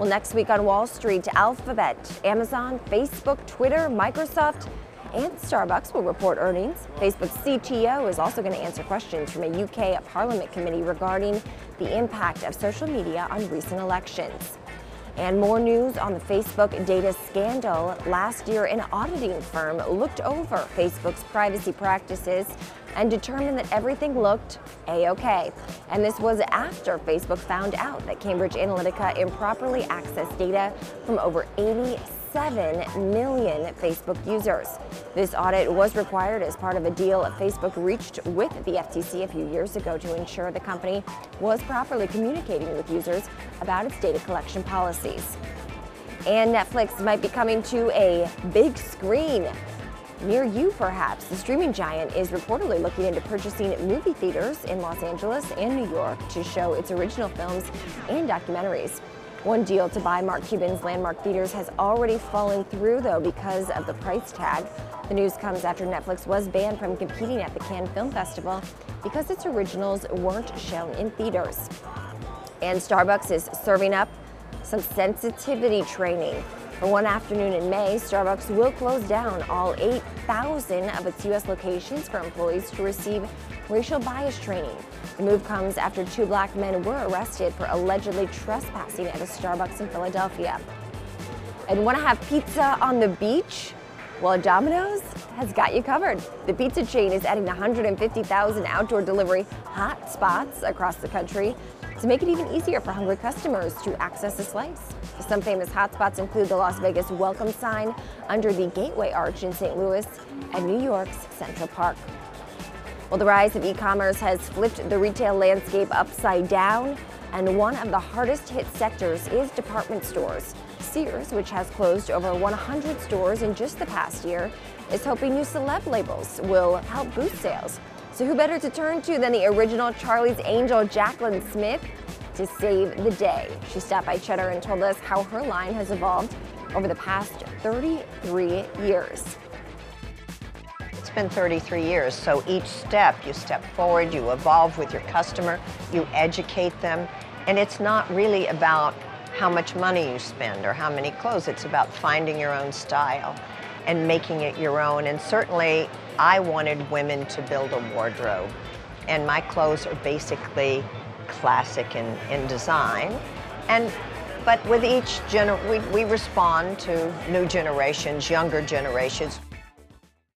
Well, next week on Wall Street, Alphabet, Amazon, Facebook, Twitter, Microsoft, and Starbucks will report earnings. Facebook's CTO is also going to answer questions from a UK Parliament committee regarding the impact of social media on recent elections. And more news on the Facebook data scandal. Last year, an auditing firm looked over Facebook's privacy practices and determined that everything looked a-okay. And this was after Facebook found out that Cambridge Analytica improperly accessed data from over 80 7 million Facebook users. This audit was required as part of a deal Facebook reached with the FTC a few years ago to ensure the company was properly communicating with users about its data collection policies. And Netflix might be coming to a big screen near you, perhaps. The streaming giant is reportedly looking into purchasing movie theaters in Los Angeles and New York to show its original films and documentaries. One deal to buy Mark Cuban's landmark theaters has already fallen through, though, because of the price tag. The news comes after Netflix was banned from competing at the Cannes Film Festival because its originals weren't shown in theaters. And Starbucks is serving up some sensitivity training. For one afternoon in May, Starbucks will close down all 8,000 of its U.S. locations for employees to receive racial bias training. The move comes after two black men were arrested for allegedly trespassing at a Starbucks in Philadelphia. And want to have pizza on the beach? Well, Domino's has got you covered. The pizza chain is adding 150,000 outdoor delivery hot spots across the country to make it even easier for hungry customers to access a slice. Some famous hotspots include the Las Vegas welcome sign under the Gateway Arch in St. Louis and New York's Central Park. Well, the rise of e-commerce has flipped the retail landscape upside down, and one of the hardest hit sectors is department stores. Sears, which has closed over 100 stores in just the past year, is hoping new celeb labels will help boost sales. So who better to turn to than the original Charlie's Angel, Jaclyn Smith, to save the day. She stopped by Cheddar and told us how her line has evolved over the past 33 years. It's been 33 years, so each step you step forward, you evolve with your customer, you educate them, and it's not really about how much money you spend or how many clothes. It's about finding your own style and making it your own. And certainly, I wanted women to build a wardrobe. And my clothes are basically classic in, in design. And but with each gener we, we respond to new generations, younger generations.